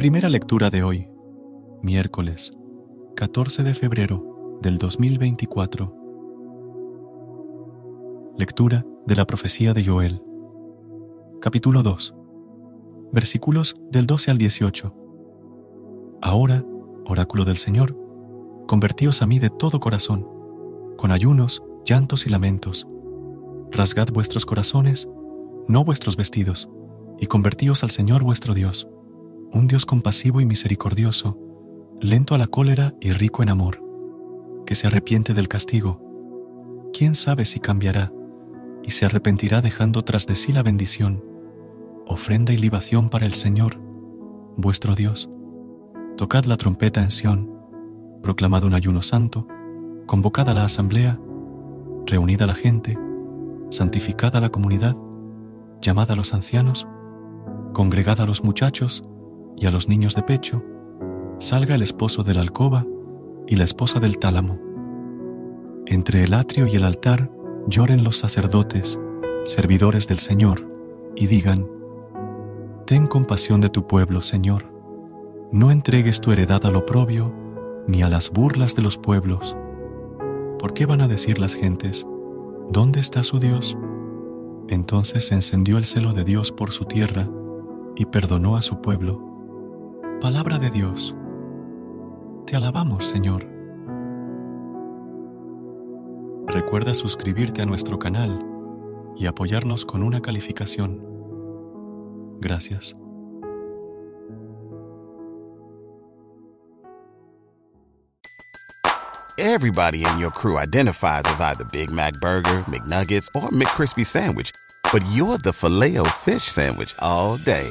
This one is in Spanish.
Primera lectura de hoy, miércoles 14 de febrero del 2024. Lectura de la profecía de Joel. Capítulo 2. Versículos del 12 al 18. Ahora, oráculo del Señor, convertíos a mí de todo corazón, con ayunos, llantos y lamentos. Rasgad vuestros corazones, no vuestros vestidos, y convertíos al Señor vuestro Dios un Dios compasivo y misericordioso, lento a la cólera y rico en amor, que se arrepiente del castigo. ¿Quién sabe si cambiará y se arrepentirá dejando tras de sí la bendición, ofrenda y libación para el Señor, vuestro Dios? Tocad la trompeta en Sión, proclamad un ayuno santo, convocad a la asamblea, reunid a la gente, santificad a la comunidad, llamad a los ancianos, congregad a los muchachos, y a los niños de pecho, salga el esposo de la alcoba y la esposa del tálamo. Entre el atrio y el altar lloren los sacerdotes, servidores del Señor, y digan, Ten compasión de tu pueblo, Señor, no entregues tu heredad al oprobio ni a las burlas de los pueblos. ¿Por qué van a decir las gentes, ¿dónde está su Dios? Entonces se encendió el celo de Dios por su tierra y perdonó a su pueblo Palabra de Dios. Te alabamos, Señor. Recuerda suscribirte a nuestro canal y apoyarnos con una calificación. Gracias. Everybody in your crew identifies as either Big Mac burger, McNuggets, or McCrispy sandwich, but you're the Filet-O-Fish sandwich all day.